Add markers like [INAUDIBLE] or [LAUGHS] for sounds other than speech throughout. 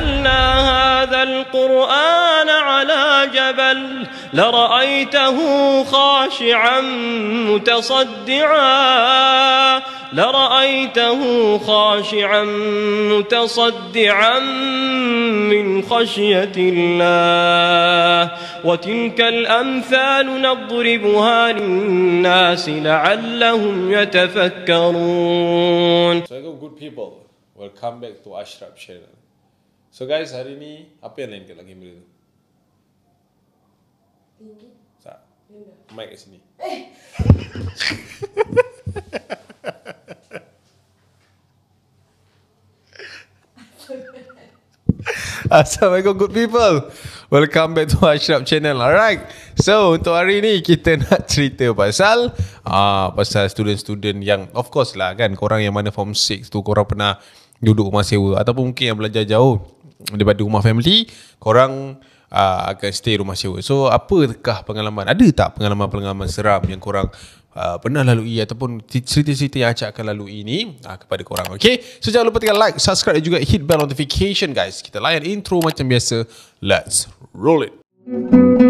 نزلنا هذا القرآن على جبل لرأيته خاشعا متصدعا لرأيته خاشعا متصدعا من خشية الله. وتلك الأمثال نضربها للناس لعلهم يتفكرون. Assalamualaikum good people Welcome back to Ashraf channel. So guys hari ni Apa yang lain kat lagi benda tu? Tak. Mic kat sini. [LAUGHS] Assalamualaikum good people. Welcome back to Ashraf channel. Alright. So untuk hari ni kita [LAUGHS] nak cerita pasal uh, Pasal student-student yang Of course lah kan Korang yang mana form 6 tu Korang pernah duduk rumah sewa Ataupun mungkin yang belajar jauh Daripada rumah family Korang uh, akan stay rumah sewa. So apakah pengalaman? Ada tak pengalaman-pengalaman seram Yang korang uh, pernah lalui Ataupun cerita-cerita yang Acak akan lalui ini uh, Kepada korang? Okay? So jangan lupa tekan like Subscribe dan juga hit bell notification guys. Kita layan intro macam biasa. Let's roll it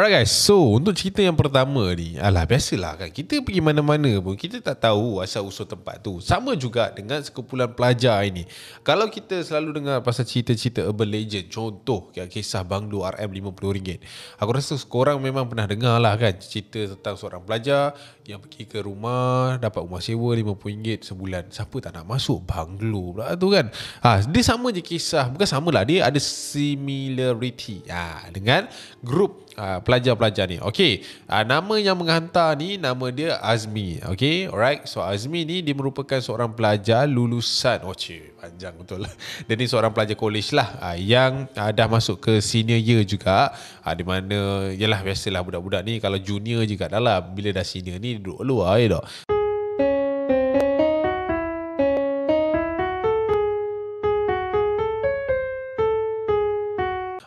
Alright guys, so untuk cerita yang pertama ni Alah biasalah kan. Kita pergi mana-mana pun Kita tak tahu asal usul tempat tu. Sama juga dengan sekumpulan pelajar ini. Kalau kita selalu dengar pasal cerita-cerita urban legend Contoh kisah banglo RM50. Aku rasa korang memang pernah dengar lah kan Cerita tentang seorang pelajar Yang pergi ke rumah Dapat rumah sewa RM50 sebulan. Siapa tak nak masuk? Banglo pula tu kan. Ha, Dia sama je kisah. Bukan sama lah Dia ada similarity. Ha, Dengan grup uh, pelajar-pelajar ni. Okey, uh, nama yang menghantar ni nama dia Azmi. Okey, alright. So Azmi ni dia merupakan seorang pelajar lulusan. Oh cik, panjang betul. [LAUGHS] Dia ni seorang pelajar college lah uh, yang uh, dah masuk ke senior year juga. Uh, di mana yalah biasalah budak-budak ni kalau junior juga dah lah bila dah senior ni duduk luar ya tak.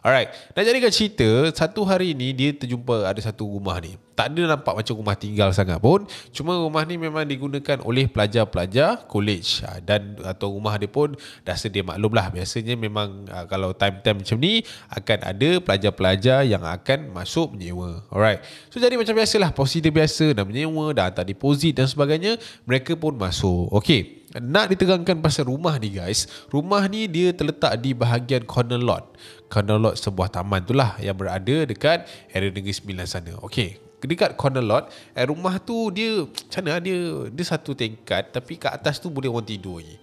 Alright, nak jadikan cerita, satu hari ni dia terjumpa ada satu rumah ni. Tak ada nampak macam rumah tinggal sangat pun. Cuma rumah ni memang digunakan oleh pelajar-pelajar college. Ha, dan atau rumah dia pun dah sedia maklum lah. Biasanya memang ha, kalau time-time macam ni, akan ada pelajar-pelajar yang akan masuk menyewa. Alright, so jadi macam biasalah, prosedur biasa dah menyewa, dah hantar deposit dan sebagainya. Mereka pun masuk. Okay, nak diterangkan pasal rumah ni guys Rumah ni dia terletak di bahagian corner lot. Corner lot sebuah taman tu lah Yang berada dekat area Negeri Sembilan sana. Okay Dekat corner lot eh, Rumah tu dia [TSK] Macam mana dia Dia satu tingkat Tapi kat atas tu boleh orang tidur je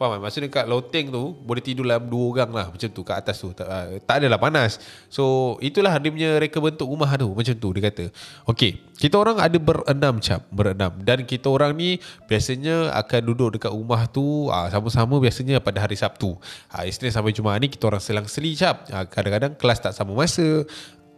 Faham kan? Maksudnya kat loteng tu Boleh tidur dalam dua orang lah Macam tu kat atas tu. Tak, uh, tak adalah panas. So itulah dia punya reka bentuk rumah tu Macam tu dia kata. Okay Kita orang ada berenam cap Berenam. Dan kita orang ni Biasanya akan duduk dekat rumah tu uh, Sama-sama biasanya pada hari Sabtu. Uh, Isnin sampai Jumaat ni Kita orang selang-seli cap uh, Kadang-kadang kelas tak sama masa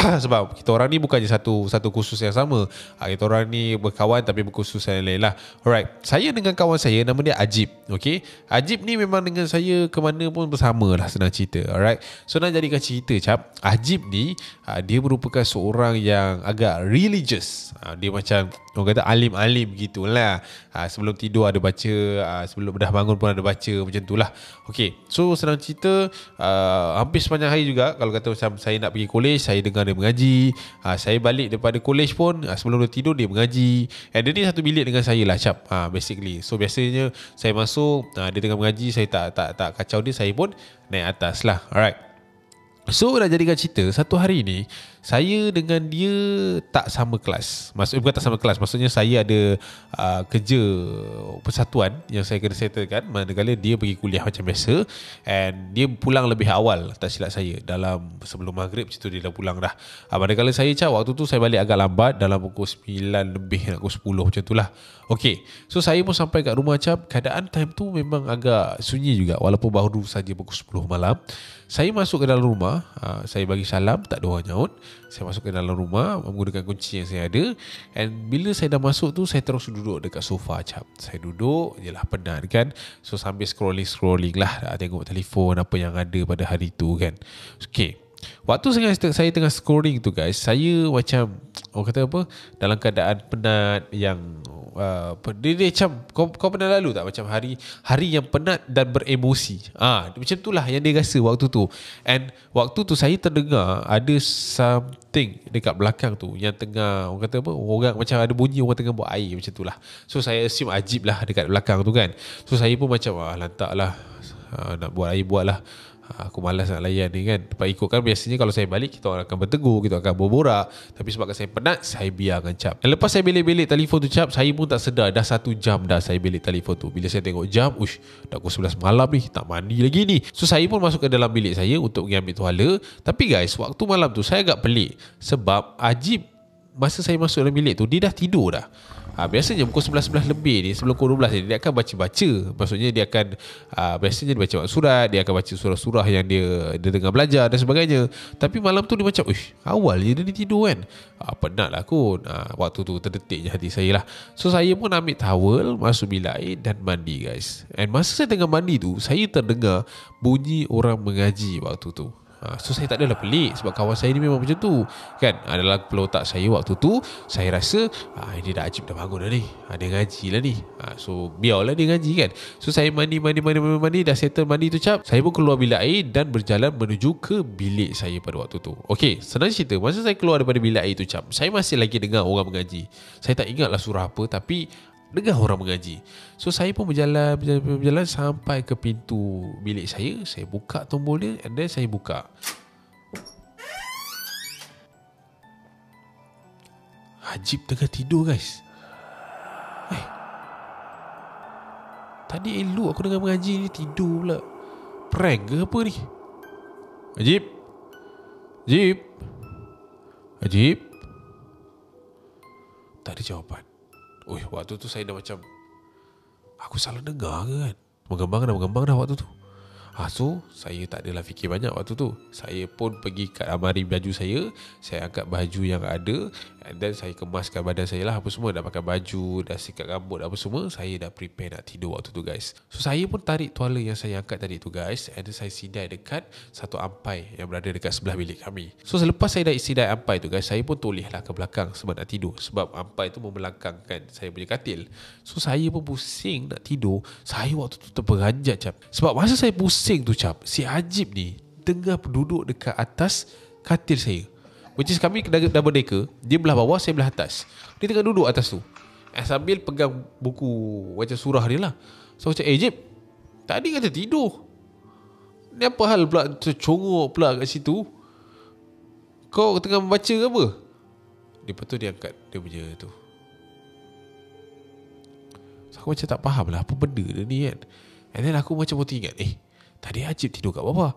[COUGHS] sebab kita orang ni bukannya satu satu kursus yang sama. Ha, kita orang ni berkawan tapi berkursus yang lain lah. Alright. Saya dengan kawan saya nama dia Ajib. Okay. Ajib ni memang dengan saya ke mana pun bersama lah senang cerita. Alright. So nak jadikan cerita cap. Ajib ni ha, dia merupakan seorang yang agak religious. Ha, dia macam orang kata alim-alim gitulah. Ha, sebelum tidur ada baca. Ha, sebelum dah bangun pun ada baca. Macam tu lah. Okay. So senang cerita. Uh, hampir sepanjang hari juga. Kalau kata macam saya nak pergi college. Saya dengar dia mengaji. Ha, Saya balik daripada college pun ha, Sebelum dia tidur dia mengaji. And dia ni satu bilik dengan saya lah cap ha, Basically. So biasanya saya masuk ha, Dia tengah mengaji Saya tak tak tak kacau dia Saya pun naik atas lah. Alright. So nak jadikan cerita Satu hari ni saya dengan dia tak sama kelas. Maksudnya bukan tak sama kelas, maksudnya saya ada uh, kerja persatuan yang saya kena settlekan manakala dia pergi kuliah macam biasa and dia pulang lebih awal tak silap saya dalam sebelum maghrib situ dia dah pulang dah. Uh, manakala saya cak waktu tu saya balik agak lambat dalam pukul 9 lebih nak pukul 10 macam itulah. Okay, so saya pun sampai kat rumah cap keadaan time tu memang agak sunyi juga walaupun baru saja pukul 10 malam. Saya masuk ke dalam rumah, uh, saya bagi salam, tak ada orang nyaut. Saya masuk ke dalam rumah menggunakan kunci yang saya ada and bila saya dah masuk tu saya terus duduk dekat sofa cap. Saya duduk jelah penat kan. So sambil scrolling scrolling lah tengok telefon apa yang ada pada hari tu kan. Okay. Waktu saya, saya tengah scrolling tu guys Saya macam Orang kata apa Dalam keadaan penat Yang uh, dia, dia macam kau, kau pernah lalu tak Macam hari Hari yang penat Dan beremosi? Ah, Macam tu lah yang dia rasa Waktu tu. And Waktu tu saya terdengar Ada something Dekat belakang tu Yang tengah Orang kata apa Orang macam ada bunyi Orang tengah buat air Macam tu lah So saya assume ajib lah Dekat belakang tu kan. So saya pun macam ah, Lantak lah ah, Nak buat air buat lah Ha, aku malas nak layan ni kan. Tempat ikut kan biasanya kalau saya balik Kita orang akan bertegur Kita akan berborak. Tapi sebab saya penat Saya biarkan cap. Dan lepas saya belik-belik telefon tu cap Saya pun tak sedar. Dah satu jam dah saya belik telefon tu. Bila saya tengok jam Ush Dah pukul 11 malam ni Tak mandi lagi ni. So saya pun masuk ke dalam bilik saya Untuk pergi ambil tuala. Tapi guys Waktu malam tu saya agak pelik. Sebab Ajib Masa saya masuk dalam bilik tu Dia dah tidur dah Ha, biasanya pukul 11-11 lebih ni Sebelum pukul 12 ni Dia akan baca-baca. Maksudnya dia akan uh, Biasanya dia baca surat Dia akan baca surah-surah Yang dia Dia tengah belajar Dan sebagainya. Tapi malam tu dia macam Uish awal je dia ni tidur kan. Ha, Penat lah kot. Ha, Waktu tu terdetik je hati saya lah. So saya pun ambil towel Masuk bilik air Dan mandi guys. And masa saya tengah mandi tu Saya terdengar Bunyi orang mengaji waktu tu Ha, so saya tak adalah pelik sebab kawan saya ni memang macam tu. Kan? Adalah peluang tak saya waktu tu, saya rasa ha, ini dah ajib dah bangun dah ni. Ha, dia ngaji lah ni. Ha, so biarlah dia ngaji kan. So saya mandi, mandi, mandi, mandi, mandi, dah settle mandi tu cap. Saya pun keluar bilik air dan berjalan menuju ke bilik saya pada waktu tu. Okey, senang cerita. Masa saya keluar daripada bilik air tu cap, saya masih lagi dengar orang mengaji. Saya tak ingatlah surah apa tapi dengar orang mengaji. So saya pun berjalan, berjalan, berjalan sampai ke pintu bilik saya. Saya buka tombol dia and then saya buka. Hajib tengah tidur guys. Eh. Tadi elok aku dengar mengaji ni tidur pula. Prank ke apa ni? Hajib. Hajib. Hajib. Tak ada jawapan. Oh, waktu tu saya dah macam Aku salah dengar ke kan? Mengembang dah, mengembang dah waktu tu Ha, so, saya tak adalah fikir banyak waktu tu. Saya pun pergi kat amari baju saya. Saya angkat baju yang ada. And then saya kemaskan badan saya lah apa semua. Dah pakai baju, dah sikat rambut apa semua. Saya dah prepare nak tidur waktu tu guys. So, saya pun tarik tuala yang saya angkat tadi tu guys. And then saya sidai dekat satu ampai yang berada dekat sebelah bilik kami. So, selepas saya dah sidai ampai tu guys. Saya pun tolehlah ke belakang sebab nak tidur. Sebab ampai tu membelakangkan saya punya katil. So, saya pun pusing nak tidur. Saya waktu tu terperanjat cap. Sebab masa saya pusing pusing tu cap Si Ajib ni Tengah duduk dekat atas Katil saya. Which is kami double decker. Dia belah bawah Saya belah atas. Dia tengah duduk atas tu. Eh, Sambil pegang buku Macam surah dia lah. So macam Eh Jib Tadi kata tidur. Ni apa hal pula Tercongok pula kat situ? Kau tengah membaca ke apa? Dia betul dia angkat Dia punya tu. So aku macam tak faham lah Apa benda dia ni kan. And then aku macam pun ingat Eh Tadi Ajib tidur kat bawah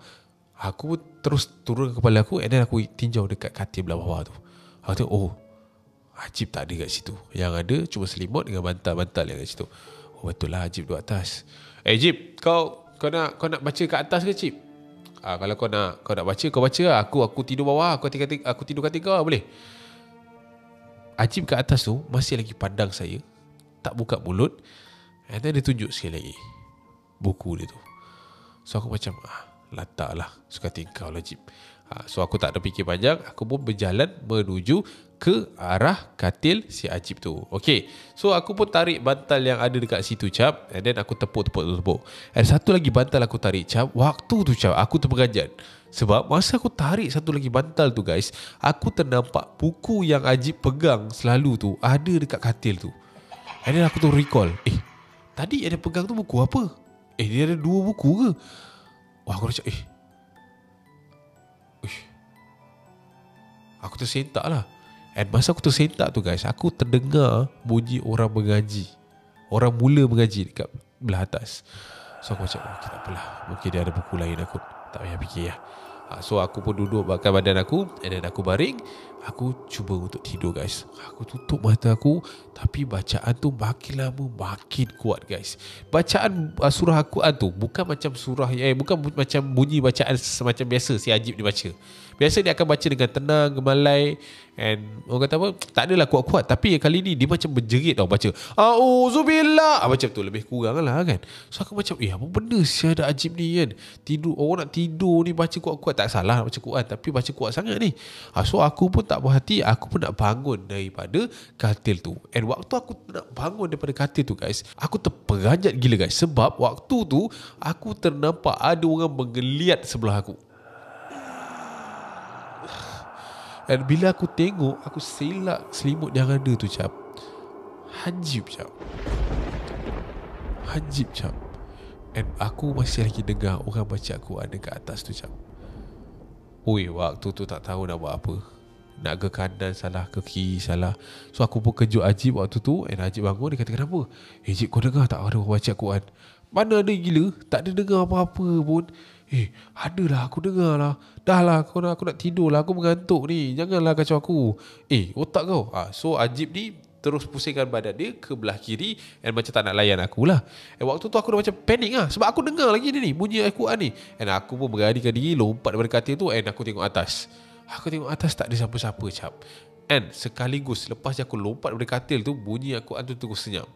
Aku terus turun kepala aku And then aku tinjau dekat katil belah bawah tu Aku tengok oh Ajib tak ada kat situ Yang ada cuma selimut dengan bantal-bantal yang kat situ Oh betul lah Ajib duduk atas Eh Ajib kau kau nak kau nak baca kat atas ke Cip? Ah, kalau kau nak kau nak baca kau baca lah. Aku aku tidur bawah, aku tinggal aku tidur kat kau boleh. Ajib kat atas tu masih lagi pandang saya. Tak buka mulut. And then dia tunjuk sekali lagi. Buku dia tu. So aku macam ah, Latak lah. Suka tingkau lah Jeep ha, So aku tak ada fikir panjang. Aku pun berjalan menuju ke arah katil si Ajib tu. Okay So aku pun tarik bantal yang ada dekat situ cap And then aku tepuk-tepuk-tepuk. And satu lagi bantal aku tarik cap Waktu tu cap aku terperanjat. Sebab masa aku tarik satu lagi bantal tu guys Aku ternampak buku yang Ajib pegang selalu tu Ada dekat katil tu. And then aku tu recall Eh Tadi ada pegang tu buku apa Eh dia ada dua buku ke? Wah aku macam eh. Uish. Aku tersentak lah. And masa aku tersentak tu guys Aku terdengar bunyi orang mengaji. Orang mula mengaji dekat belah atas. So aku macam okay, tak apalah. Mungkin dia ada buku lain aku. Tak payah fikir lah. Ha, So aku pun duduk bakal badan aku And then aku baring Aku cuba untuk tidur guys. Aku tutup mata aku Tapi bacaan tu makin lama makin kuat guys. Bacaan uh, surah aku tu Bukan macam surah eh, Bukan bu- macam bunyi bacaan semacam biasa Si Ajib dia baca. Biasa dia akan baca dengan tenang, gemalai And orang kata apa Tak adalah kuat-kuat. Tapi kali ni dia macam berjerit tau baca A'udzubillah. Ah, Macam tu lebih kurang lah kan. So aku macam Eh apa benda si ada Ajib ni kan? Tidur Orang nak tidur ni baca kuat-kuat. Tak salah nak baca Quran tapi baca kuat sangat ni. Ha, so aku pun tak puas hati, aku pun nak bangun daripada katil tu. And waktu aku nak bangun daripada katil tu guys, aku terperanjat gila guys sebab waktu tu aku ternampak ada orang menggeliat sebelah aku. Dan bila aku tengok, aku selak selimut yang ada tu cap. Hajib cap. Hajib cap. And aku masih lagi dengar orang baca Quran dekat atas tu cap. Ui, waktu tu tak tahu nak buat apa. Nak ke kanan salah, ke kiri salah. So aku pun kejut Ajib waktu tu. And Ajib bangun, dia kata kenapa? Eh Ajib kau dengar tak ada orang baca Quran? Mana ada gila? Tak ada dengar apa-apa pun. Eh, adalah aku dengar lah. Dah lah, aku aku nak tidur lah. Aku mengantuk ni. Janganlah kacau aku. Eh, otak kau. Ah, so Ajib ni terus pusingkan badan dia ke belah kiri and macam tak nak layan aku lah. And waktu tu aku dah macam panik lah. Sebab aku dengar lagi ni, ni bunyi Al-Quran ni. And aku pun beradikan diri, lompat daripada katil tu and aku tengok atas. Aku tengok atas tak ada siapa-siapa cap. And sekaligus lepas aku lompat daripada katil tu, bunyi Al-Quran tu terus senyap.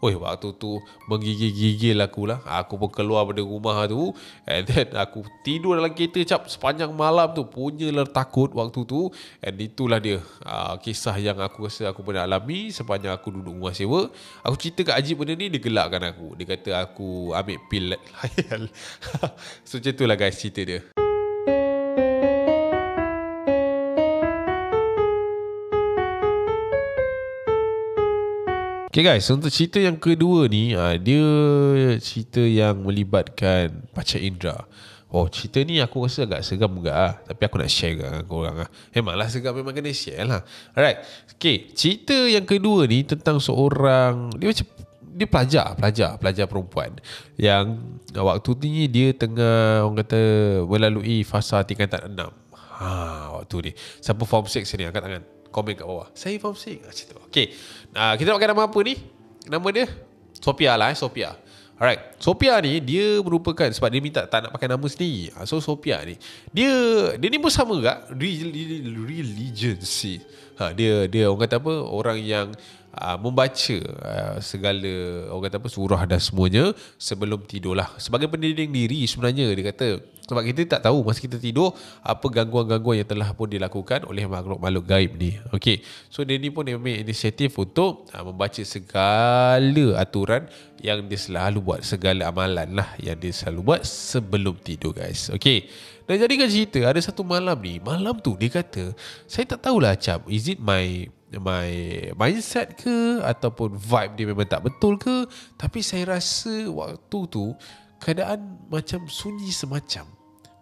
Oi, waktu tu menggigil-gigil aku lah. Aku pun keluar dari rumah tu. And then aku tidur dalam kereta cap sepanjang malam tu. Punyalah takut waktu tu. And itulah dia uh, kisah yang aku rasa aku pernah alami sepanjang aku duduk rumah sewa. Aku cerita kat Ajib benda ni, dia gelakkan aku. Dia kata aku ambil pil [LAUGHS] so macam itulah guys cerita dia. Okay guys, untuk cerita yang kedua ni, uh, dia cerita yang melibatkan Pacar Indra. Oh, cerita ni aku rasa agak seram juga lah. Tapi aku nak share dengan korang lah. Memanglah seram memang kena share lah. Alright. Okay, cerita yang kedua ni tentang seorang, dia macam dia pelajar, pelajar, pelajar perempuan yang waktu ni dia tengah orang kata melalui fasa tingkatan enam. Ha, waktu ni. Siapa form 6 ni angkat tangan komen kat bawah. Saya form 6. Macam tu. Okay. Uh, kita nak nama apa ni? Nama dia? Sophia lah eh. Sophia. Alright. Sophia ni dia merupakan sebab dia minta tak nak pakai nama sendiri. Ah, so Sophia ni dia dia ni pun sama juga religion. Ha, dia dia orang kata apa? Orang yang uh, membaca uh, segala orang kata apa surah dan semuanya sebelum tidurlah. Sebagai pendidik diri sebenarnya dia kata sebab kita tak tahu masa kita tidur apa gangguan-gangguan yang telah pun dilakukan oleh makhluk-makhluk gaib ni. Okey. So dia ni pun dia ambil inisiatif untuk uh, membaca segala aturan yang dia selalu buat, segala amalan lah yang dia selalu buat sebelum tidur guys. Okey. Dan jadikan cerita ada satu malam ni, malam tu dia kata, saya tak tahulah cap, is it my my mindset ke ataupun vibe dia memang tak betul ke, tapi saya rasa waktu tu keadaan macam sunyi semacam.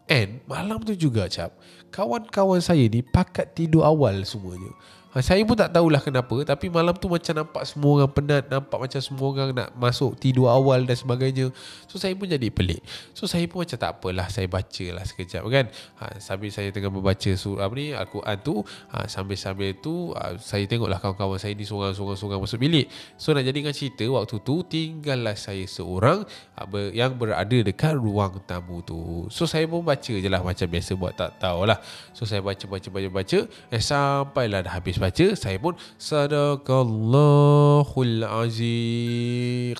And malam tu juga cap Kawan-kawan saya ni pakat tidur awal semuanya ha, Saya pun tak tahulah kenapa Tapi malam tu macam nampak semua orang penat Nampak macam semua orang nak masuk tidur awal dan sebagainya. So saya pun jadi pelik. So saya pun macam tak apalah Saya baca lah sekejap kan? Ha, Sambil saya tengah membaca surah apa ni Al-Quran tu ha, Sambil-sambil tu ha, Saya tengoklah kawan-kawan saya ni Sorang-sorang-sorang masuk bilik. So nak jadikan cerita Waktu tu tinggallah saya seorang ha, Yang berada dekat ruang tamu tu. So saya pun baca je lah Macam biasa buat tak tahulah. So saya baca-baca-baca-baca Eh sampailah dah habis baca saya pun sadaqallahul azim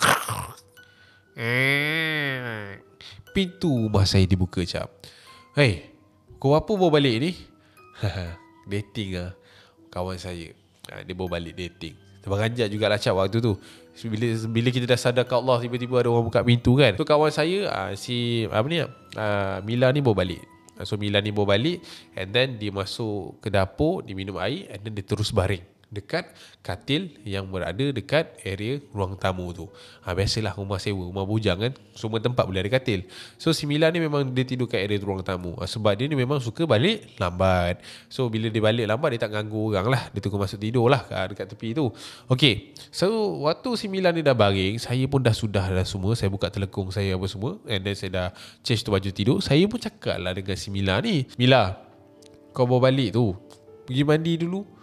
pintu rumah saya dibuka cap. Hey kau apa bawa balik ni? [LAUGHS] Dating ah kawan saya. Ha, dia bawa balik dating. Terperanjat jugalah cap waktu tu. Bila bila kita dah sadar kat Allah tiba-tiba ada orang buka pintu kan? Tu kawan saya uh, si apa ni uh, Mila ni bawa balik So Milan ni bawa balik And then dia masuk ke dapur Dia minum air And then dia terus baring dekat katil yang berada dekat area ruang tamu tu. Ha, biasalah rumah sewa, rumah bujang kan, semua tempat boleh ada katil. So si Mila ni memang dia tidur kat area ruang tamu. Ha, sebab dia ni memang suka balik lambat. So bila dia balik lambat, dia tak ganggu orang lah. Dia tunggu masuk tidur lah dekat tepi tu. Okay, so waktu si Mila ni dah baring, saya pun dah sudah dah semua. Saya buka telekung saya apa semua. And then saya dah change tu baju tidur. Saya pun cakap lah dengan si Mila ni. Mila, kau bawa balik tu. Pergi mandi dulu.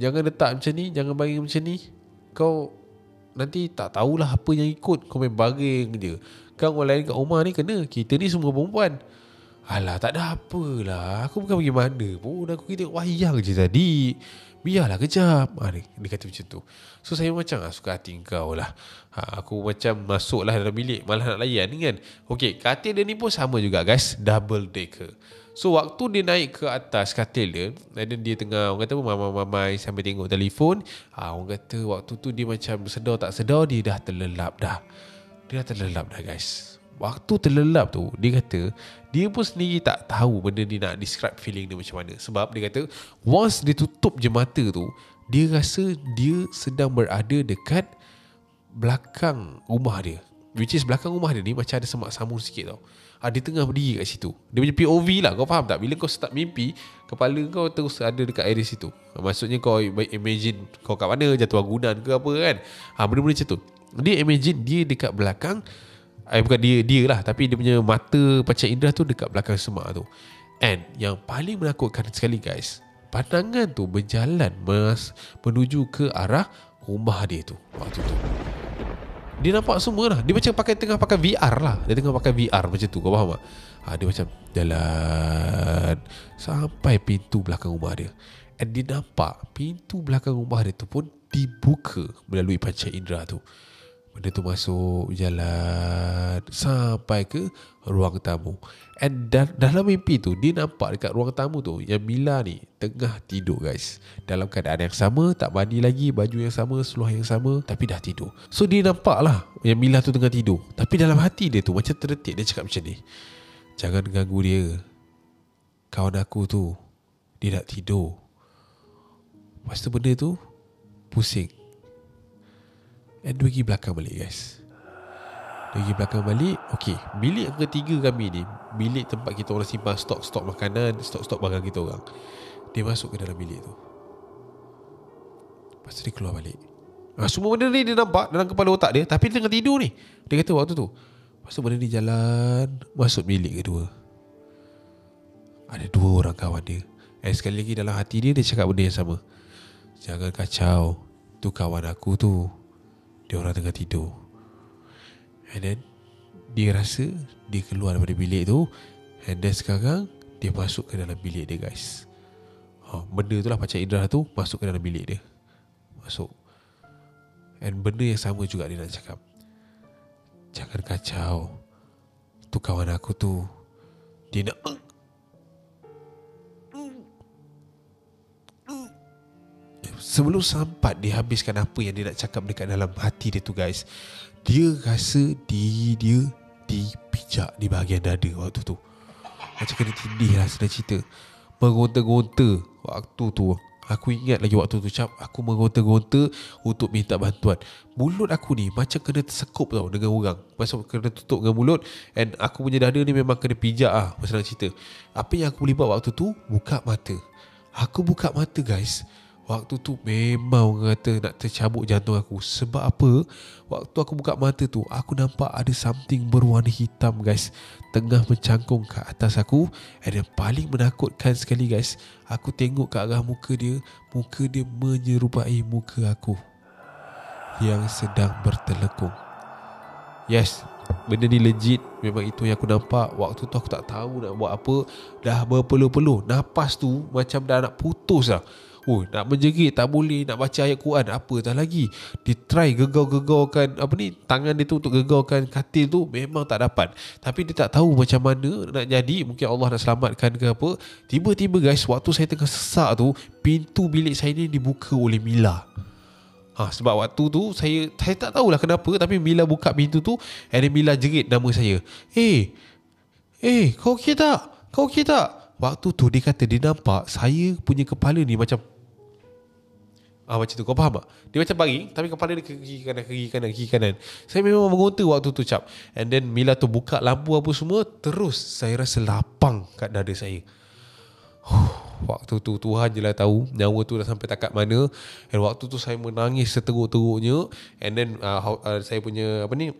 Jangan letak macam ni Jangan baring macam ni. Kau Nanti tak tahulah apa yang ikut. Kau main baring je. Kan orang lain kat rumah ni kena. Kita ni semua perempuan. Alah tak ada apalah. Aku bukan pergi mana pun. Aku tengok wayang je tadi. Biarlah kejap. Ha, dia, dia kata macam tu. So saya macam ah, Suka hati kau lah. Ha, Aku macam masuk lah dalam bilik. Malah nak layan kan. Okay katil dia ni pun sama juga guys. Double decker So waktu dia naik ke atas katil dia Dan dia tengah Orang kata mamai-mamai Sampai tengok telefon ha, Orang kata waktu tu dia macam Sedar tak sedar Dia dah terlelap dah. Dia dah terlelap dah guys. Waktu terlelap tu Dia kata Dia pun sendiri tak tahu Benda ni nak describe feeling dia macam mana. Sebab dia kata Once dia tutup je mata tu Dia rasa Dia sedang berada dekat Belakang rumah dia. Which is belakang rumah dia ni Macam ada semak samun sikit tau ha, Dia tengah berdiri kat situ. Dia punya POV lah Kau faham tak? Bila kau start mimpi Kepala kau terus ada dekat area situ. Maksudnya kau imagine Kau kat mana Jatuh agunan ke apa kan? Ha, Benda-benda macam tu. Dia imagine dia dekat belakang eh, bukan dia dia lah tapi dia punya mata panca indera tu dekat belakang semak tu. And yang paling menakutkan sekali guys pandangan tu berjalan mas, menuju ke arah rumah dia tu. Waktu tu dia nampak semua lah Dia macam pakai tengah pakai VR lah. Dia tengah pakai VR macam tu Kau faham tak? Ha, Dia macam jalan. Sampai pintu belakang rumah dia. And dia nampak Pintu belakang rumah dia tu pun Dibuka Melalui panca indera tu. Benda tu masuk jalan sampai ke ruang tamu. And da- dalam mimpi tu dia nampak dekat ruang tamu tu yang Mila ni tengah tidur guys. Dalam keadaan yang sama, tak mandi lagi, baju yang sama, seluar yang sama tapi dah tidur. So dia nampak lah yang Mila tu tengah tidur. Tapi dalam hati dia tu macam terdetik dia cakap macam ni. Jangan ganggu dia. Kawan aku tu dia nak tidur. Lepas tu benda tu pusing And pergi belakang balik guys Pergi belakang balik Okay Bilik ketiga kami ni Bilik tempat kita orang simpan Stok-stok makanan Stok-stok barang kita orang Dia masuk ke dalam bilik tu. Lepas tu dia keluar balik. Ha, Semua benda ni dia nampak Dalam kepala otak dia Tapi dia tengah tidur ni. Dia kata waktu tu Lepas tu benda ni jalan Masuk bilik kedua. Ada dua orang kawan dia. And sekali lagi dalam hati dia Dia cakap benda yang sama. Jangan kacau Tu kawan aku tu. Dia orang tengah tidur And then Dia rasa Dia keluar daripada bilik tu And then sekarang Dia masuk ke dalam bilik dia guys. Ha, Benda tu lah macam Indra tu Masuk ke dalam bilik dia. Masuk. And benda yang sama juga dia nak cakap. Jangan kacau. Tu kawan aku tu Dia nak sebelum sampai dia habiskan apa yang dia nak cakap dekat dalam hati dia tu guys dia rasa diri dia dipijak di bahagian dada waktu tu. Macam kena tindih lah sedang cerita. Mengonta-gonta waktu tu. Aku ingat lagi waktu tu cap Aku mengonta-gonta Untuk minta bantuan. Mulut aku ni Macam kena tersekup tau Dengan orang. Pasal kena tutup dengan mulut And aku punya dada ni Memang kena pijak ah Pasal cerita. Apa yang aku boleh buat waktu tu? Buka mata. Aku buka mata guys Waktu tu memang orang kata nak tercabut jantung aku. Sebab apa? Waktu aku buka mata tu Aku nampak ada something berwarna hitam guys. Tengah mencangkung ke atas aku. Dan yang paling menakutkan sekali guys Aku tengok ke arah muka dia Muka dia menyerupai muka aku Yang sedang bertelekung. Yes Benda ni legit. Memang itu yang aku nampak. Waktu tu aku tak tahu nak buat apa. Dah berpeluh-peluh. Napas tu macam dah nak putus lah Oh nak menjerit tak boleh Nak baca ayat Quran Apa tak lagi Dia try gegau-gegaukan Apa ni Tangan dia tu untuk gegaukan katil tu Memang tak dapat Tapi dia tak tahu macam mana Nak jadi Mungkin Allah nak selamatkan ke apa Tiba-tiba guys Waktu saya tengah sesak tu Pintu bilik saya ni dibuka oleh Mila Ha, sebab waktu tu saya saya tak tahulah kenapa tapi Mila buka pintu tu and Mila jerit nama saya. Eh. Hey, eh, kau okey tak? Kau okey tak? Waktu tu dia kata dia nampak saya punya kepala ni macam Ah macam tu kau faham tak? Dia macam baring tapi kepala dia ke kiri kanan kiri kanan kiri kanan. Saya memang mengonta waktu tu cap. And then Mila tu buka lampu apa semua terus saya rasa lapang kat dada saya. waktu tu Tuhan je lah tahu nyawa tu dah sampai takat mana. And waktu tu saya menangis seteruk-teruknya and then uh, uh, saya punya apa ni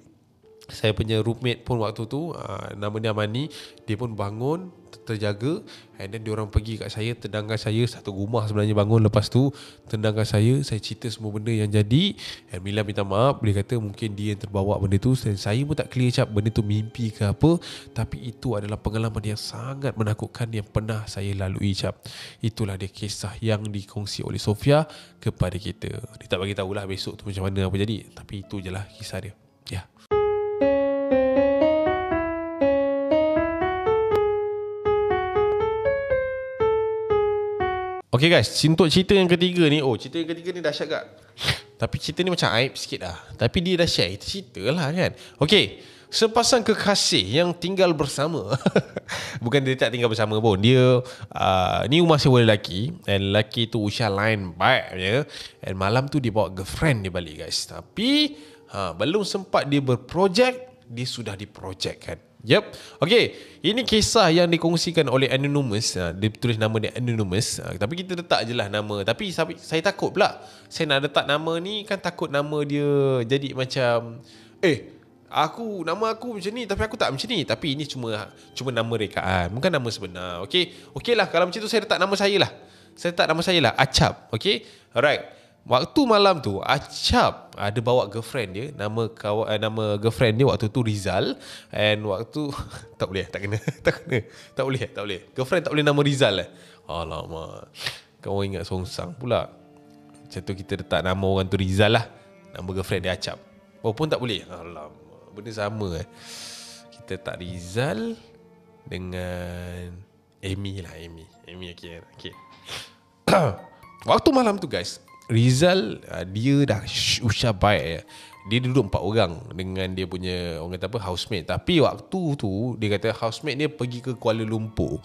saya punya roommate pun waktu tu uh, nama dia Amani dia pun bangun terjaga. And then diorang pergi kat saya tendangkan saya satu rumah sebenarnya bangun. Lepas tu tendangkan saya saya cerita semua benda yang jadi. And Mila minta maaf dia kata mungkin dia yang terbawa benda tu. Dan saya pun tak clear cap benda tu mimpi ke apa. Tapi itu adalah pengalaman yang sangat menakutkan yang pernah saya lalui cap. Itulah dia kisah yang dikongsi oleh Sofia kepada kita. Dia tak bagi tahulah besok tu macam mana apa jadi. Tapi itu je lah kisah dia Okay guys, untuk cerita yang ketiga ni, oh cerita yang ketiga ni dahsyat tak? Tapi cerita ni macam aib sikit lah. Tapi dia dah share, itu cerita lah kan. Okay, sepasang kekasih yang tinggal bersama. [LAUGHS] Bukan dia tak tinggal bersama pun. Dia, uh, ni rumah sewa lelaki. And lelaki tu usia lain baik je. And malam tu dia bawa girlfriend dia balik guys. Tapi, ha, belum sempat dia berprojek, dia sudah diprojekkan. Yep. Okay. Ini kisah yang dikongsikan oleh Anonymous. Ha, dia tulis nama dia Anonymous. Ha, tapi kita letak je lah nama. Tapi saya takut pula. Saya nak letak nama ni kan takut nama dia jadi macam... Eh, aku nama aku macam ni tapi aku tak macam ni. Tapi ini cuma cuma nama rekaan. Bukan nama sebenar. Okay. Okay lah. Kalau macam tu saya letak nama saya lah. Saya letak nama saya lah. Acap. Okay. Alright. Waktu malam tu Acap ada bawa girlfriend dia. Nama kawan uh, nama girlfriend dia waktu tu Rizal. And waktu [LAUGHS] tak boleh tak kena [LAUGHS] tak kena. Tak boleh tak boleh. Girlfriend tak boleh nama Rizal eh. Alamak. Kau ingat songsang pula. Macam tu kita letak nama orang tu Rizal lah. Nama girlfriend dia Acap oh pun tak boleh. Alamak benda sama eh. Kita tak Rizal dengan Amy lah Amy. Amy okay, okay. [COUGHS] waktu malam tu guys Rizal uh, dia dah usia baik ya. Dia duduk empat orang dengan dia punya orang kata apa housemate. Tapi waktu tu dia kata housemate dia pergi ke Kuala Lumpur.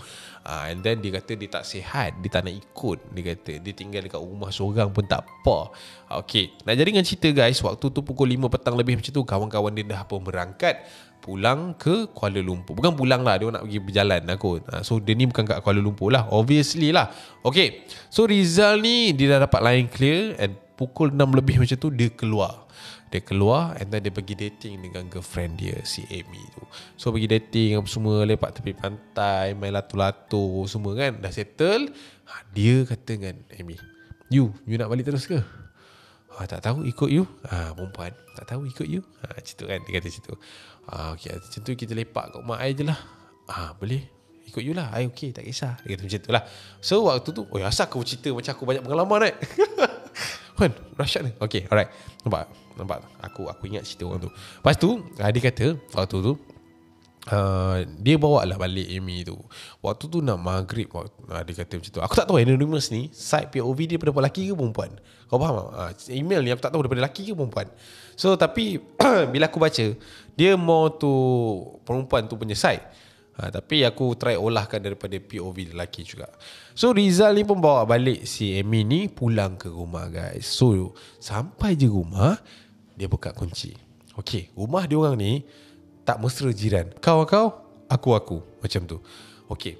Uh, and then dia kata dia tak sihat, dia tak nak ikut. Dia kata dia tinggal dekat rumah seorang pun tak apa. Okay, nak jadi dengan cerita guys, waktu tu pukul 5 petang lebih macam tu kawan-kawan dia dah pun berangkat pulang ke Kuala Lumpur. Bukan pulang lah, dia nak pergi berjalan aku. Ha, so dia ni bukan kat Kuala Lumpur lah, obviously lah. Okay, so Rizal ni dia dah dapat line clear and pukul 6 lebih macam tu dia keluar. Dia keluar and then dia pergi dating dengan girlfriend dia si Amy tu. So pergi dating apa semua lepak tepi pantai, main latu-latu semua kan. Dah settle. Ha, dia kata dengan Amy, "You, you nak balik terus ke?" Ah, tak tahu ikut you. Ah, perempuan. Tak tahu ikut you. Ah, macam tu kan. Dia kata macam tu. Ah, okay. Macam tu kita lepak kat rumah I je lah. Ah, boleh. Ikut you lah. I okay. Tak kisah. Dia kata macam tu lah. So, waktu tu. Oh, asal kau cerita macam aku banyak pengalaman eh. [LAUGHS] kan? Rasyat ni. Okay, alright. Nampak? Nampak? Aku aku ingat cerita orang tu. Lepas tu, ah, dia kata waktu tu, Uh, dia bawa lah balik Amy tu Waktu tu nak maghrib waktu, uh, Dia kata macam tu Aku tak tahu Anonymous ni Side POV dia daripada lelaki ke perempuan Kau faham tak? Uh, email ni aku tak tahu daripada lelaki ke perempuan So tapi [COUGHS] Bila aku baca Dia more tu Perempuan tu punya side uh, Tapi aku try olahkan daripada POV lelaki juga So Rizal ni pun bawa balik si Amy ni Pulang ke rumah guys So Sampai je rumah Dia buka kunci Okay Rumah dia orang ni tak mesra jiran. Kau kau, aku aku. Macam tu. Okey.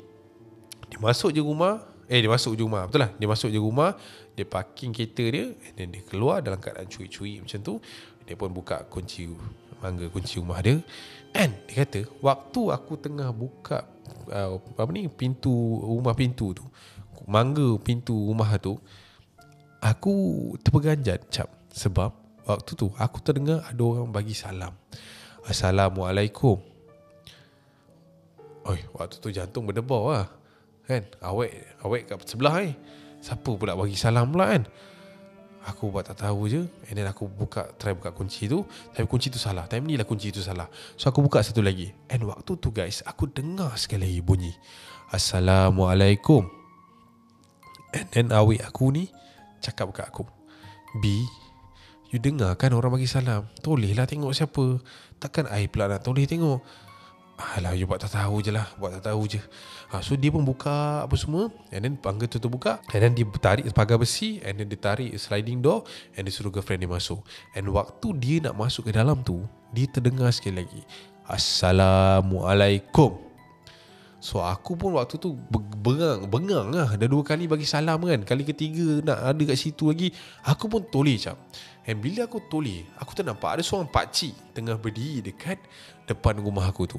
Dia masuk je rumah. Eh, dia masuk je rumah. Betul lah. Dia masuk je rumah. Dia parking kereta dia. And then dia keluar dalam keadaan curi-curi macam tu. Dia pun buka kunci mangga kunci rumah dia. And dia kata, waktu aku tengah buka uh, apa ni pintu rumah pintu tu. Mangga pintu rumah tu. Aku terpeganjat cap. Sebab waktu tu aku terdengar ada orang bagi salam. Assalamualaikum Oi, waktu tu jantung berdebar lah Kan Awek Awek kat sebelah ni eh. Siapa pula bagi salam pula kan Aku buat tak tahu je. And then aku buka Try buka kunci tu. Tapi kunci tu salah. Time ni lah kunci tu salah. So aku buka satu lagi. And waktu tu guys Aku dengar sekali lagi bunyi. Assalamualaikum. And then awek aku ni Cakap kat aku B You dengar kan orang bagi salam? Tolehlah tengok siapa. Takkan I pula nak toleh tengok Alah you buat tak tahu je lah. Buat tak tahu je. Ha, So dia pun buka apa semua. And then pagar tu terbuka. And then dia tarik pagar besi. And then dia tarik sliding door. And dia suruh girlfriend dia masuk. And waktu dia nak masuk ke dalam tu Dia terdengar sekali lagi Assalamualaikum. So aku pun waktu tu bengang, bengang lah. Dah dua kali bagi salam kan. Kali ketiga nak ada kat situ lagi. Aku pun toleh macam And bila aku toleh Aku tak nampak. Ada seorang pakcik Tengah berdiri dekat depan rumah aku tu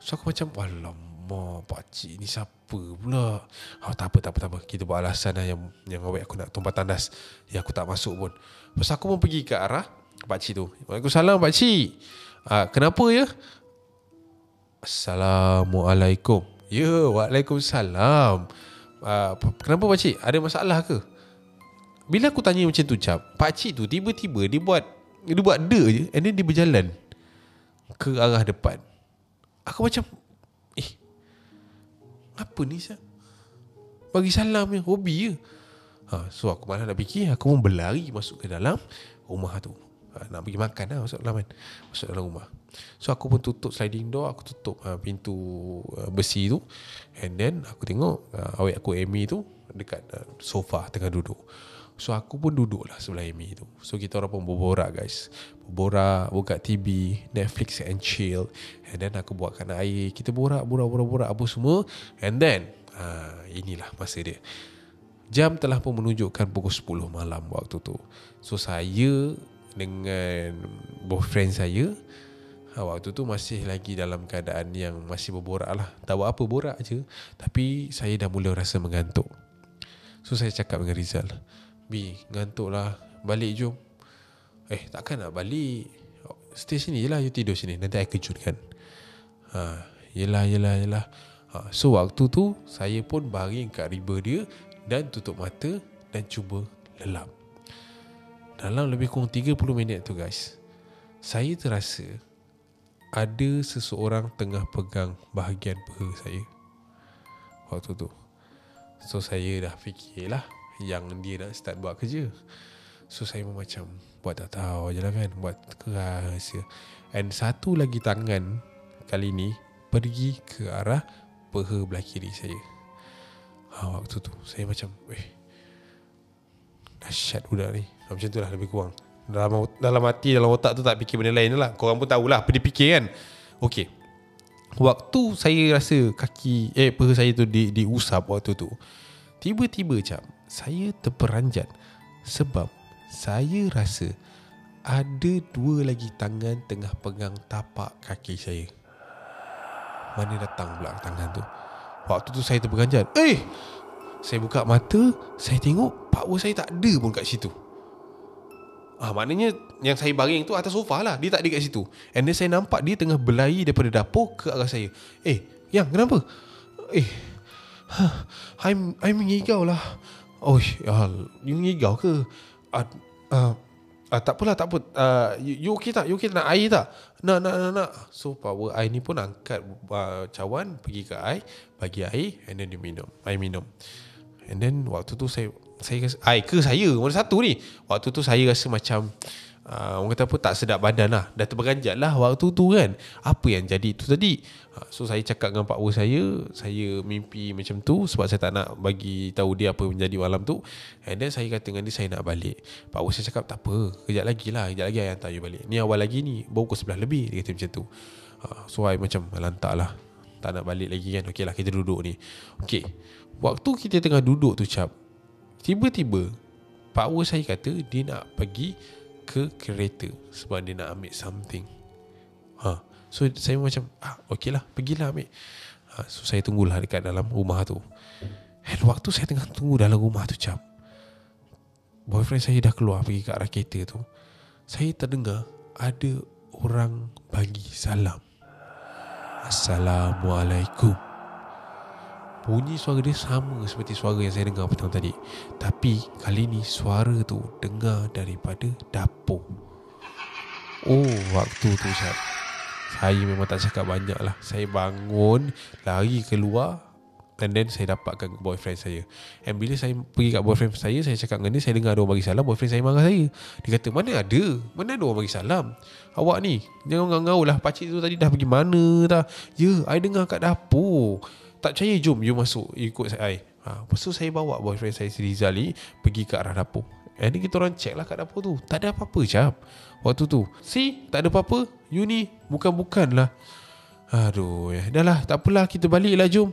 So aku macam Alamak pakcik ni siapa pula? Oh, Tak apa tak apa tak apa. Kita buat alasan lah yang, yang awet aku nak tumpah tandas. Yang aku tak masuk pun. Lepas aku pun pergi ke arah pakcik tu. Waalaikumsalam pakcik. Uh, Kenapa ya? Assalamualaikum. Ya Waalaikumsalam. Uh, Kenapa pakcik? Ada masalah ke? Bila aku tanya macam tu cap Pakcik tu tiba-tiba dia buat Dia buat de je And then dia berjalan Ke arah depan Aku macam Eh Apa ni sah? Bagi salam je Hobi je ha, So aku malah nak fikir. Aku pun berlari masuk ke dalam Rumah tu. Ha, Nak pergi makan lah Masuk dalam kan? Masuk dalam rumah. So aku pun tutup sliding door Aku tutup uh, pintu uh, besi tu. And then aku tengok uh, Awet aku Amy tu Dekat uh, sofa tengah duduk So aku pun duduk lah sebelah Amy tu. So kita orang pun berborak guys. Berborak, buka TV, Netflix and chill. And then aku buatkan air. Kita borak, borak, borak, borak apa semua. And then uh, Inilah masa dia. Jam telah pun menunjukkan pukul 10 malam waktu tu. So saya dengan boyfriend saya ha, Waktu tu masih lagi dalam keadaan yang masih berborak lah. Tak buat apa, borak je Tapi saya dah mula rasa mengantuk. So saya cakap dengan Rizal B ngantuk lah Balik jom. Eh takkan nak balik? Stay sini je lah You tidur sini. Nanti saya kejutkan. Ha, Yelah yelah yelah. Ha, So waktu tu Saya pun baring kat riba dia Dan tutup mata Dan cuba lelap Dalam lebih kurang 30 minit tu guys Saya terasa Ada seseorang tengah pegang Bahagian peha saya Waktu tu. So saya dah fikirlah yang dia nak start buat kerja. So saya pun macam Buat tak tahu je lah kan Buat keras je. And satu lagi tangan Kali ni Pergi ke arah Peha belah kiri saya. Ha, Waktu tu Saya macam Eh Dahsyat budak ni. Ha, Macam tu lah lebih kurang. Dalam, dalam hati Dalam otak tu tak fikir benda lain lah. Korang pun tahulah Apa dia fikir kan. Okay Waktu saya rasa kaki Eh peha saya tu di, diusap waktu tu Tiba-tiba macam saya terperanjat sebab saya rasa ada dua lagi tangan tengah pegang tapak kaki saya. Mana datang pula tangan tu? Waktu tu saya terperanjat. Eh! Saya buka mata, saya tengok power saya tak ada pun kat situ. Ah, maknanya yang saya baring tu atas sofa lah. Dia tak ada kat situ. And then saya nampak dia tengah berlari daripada dapur ke arah saya. Eh, yang kenapa? Eh, huh, I'm, I'm mengigau lah. Oh, ya, you ngigau ke? Uh, uh, uh, tak apalah, tak apa. Uh, you, you okay tak? You okay nak air tak? Nak, nak, nak, nak. So, power air ni pun angkat uh, cawan, pergi ke air, bagi air, and then dia minum. Air minum. And then, waktu tu saya, saya rasa, air ke saya? Mana satu ni? Waktu tu saya rasa macam, uh, orang kata apa, tak sedap badan lah. Dah terberanjat lah waktu tu kan. Apa yang jadi tu tadi? Uh, so, saya cakap dengan pak saya, saya mimpi macam tu sebab saya tak nak bagi tahu dia apa yang menjadi malam tu. And then, saya kata dengan dia, saya nak balik. Pak saya cakap, tak apa. Kejap lagi lah. Kejap lagi saya hantar you balik. Ni awal lagi ni, baru pukul sebelah lebih. Dia kata macam tu. Uh, so, saya macam lantak lah. Tak nak balik lagi kan. Okey lah, kita duduk ni. Okey. Waktu kita tengah duduk tu, cap. Tiba-tiba, Pak saya kata dia nak pergi ke kereta sebab dia nak ambil something. Ha. So saya macam ah okeylah pergilah ambil. Ha, so saya tunggulah dekat dalam rumah tu. Dan waktu saya tengah tunggu dalam rumah tu cap. Boyfriend saya dah keluar pergi ke arah kereta tu. Saya terdengar ada orang bagi salam. Assalamualaikum. Bunyi suara dia sama seperti suara yang saya dengar petang tadi. Tapi kali ni suara tu dengar daripada dapur. Oh waktu tu Syed Saya memang tak cakap banyak lah Saya bangun Lari keluar And then saya dapatkan boyfriend saya. And bila saya pergi kat boyfriend saya Saya cakap dengan dia Saya dengar ada orang bagi salam Boyfriend saya marah saya. Dia kata mana ada? Mana ada orang bagi salam? Awak ni Jangan ngau-ngau lah. Pakcik tu tadi dah pergi mana dah? Ya I dengar kat dapur tak percaya jom you masuk ikut saya ha, lepas tu saya bawa boyfriend saya si Rizal pergi ke arah dapur and kita orang check lah kat dapur tu tak ada apa-apa cap waktu tu see tak ada apa-apa you ni bukan-bukan lah aduh ya. dah lah tak apalah kita balik lah jom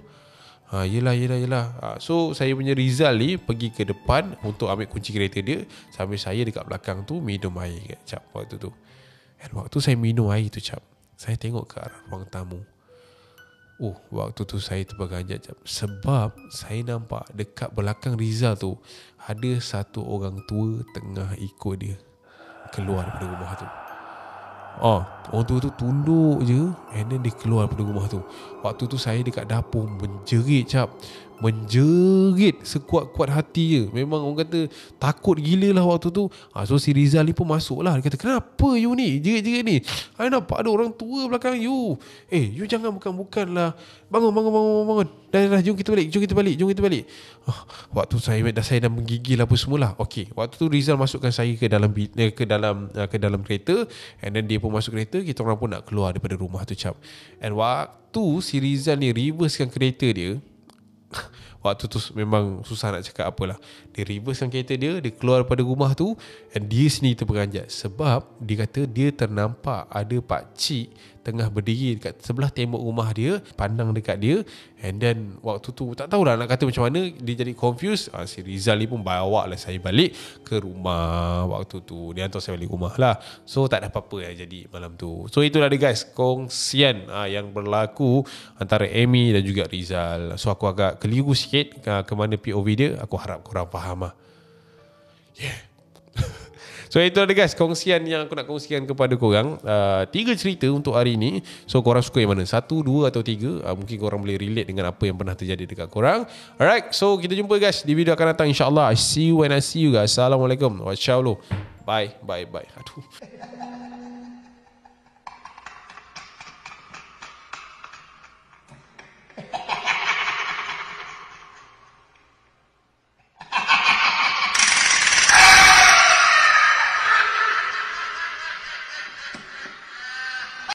Ha, yelah, yelah, yelah. Ha, so, saya punya Rizal ni pergi ke depan untuk ambil kunci kereta dia. Sambil saya dekat belakang tu minum air cap waktu tu. And waktu saya minum air tu cap, saya tengok ke arah ruang tamu. Oh waktu tu saya terperanjat jap. Sebab saya nampak dekat belakang Rizal tu ada satu orang tua tengah ikut dia keluar daripada rumah tu. Oh, orang tua tu tunduk je and then dia keluar daripada rumah tu. Waktu tu saya dekat dapur menjerit cap menjerit sekuat-kuat hati je. Memang orang kata takut gila lah waktu tu. Ha, so si Rizal ni pun masuk lah dia kata kenapa you ni? Jerit-jerit ni. I nampak ada orang tua belakang you. Eh you jangan bukan-bukan lah bangun bangun bangun bangun dah, dah, jom kita balik jom kita balik jom kita balik. Oh, waktu saya dah saya dah menggigil apa semualah. Ok waktu tu Rizal masukkan saya ke dalam eh, ke dalam uh, ke dalam kereta. And then dia pun masuk kereta kita orang pun nak keluar daripada rumah tu cap and waktu si Rizal ni reversekan kereta dia Waktu tu memang susah nak cakap apalah. Dia reversekan kereta dia Dia keluar daripada rumah tu And dia sendiri terperanjat. Sebab dia kata dia ternampak Ada pak cik tengah berdiri dekat sebelah tembok rumah dia pandang dekat dia and then waktu tu tak tahulah nak kata macam mana dia jadi confused. Ha, si Rizal ni pun bawa lah saya balik ke rumah waktu tu. Dia hantar saya balik rumah lah. So tak ada apa-apa yang jadi malam tu. So itulah dia guys kongsian ha, yang berlaku antara Amy dan juga Rizal. So aku agak keliru sikit ha, ke mana POV dia. Aku harap korang faham lah. Yeah So itu ada guys kongsian yang aku nak kongsikan kepada korang. Uh, Tiga cerita untuk hari ini. So korang suka yang mana? Satu, dua atau tiga? Uh, Mungkin korang boleh relate dengan apa yang pernah terjadi dekat korang. Alright so kita jumpa guys. Di video akan datang insyaAllah. I see you when I see you guys. Assalamualaikum. Wassalamualaikum. Bye bye bye. Aduh [LAUGHS]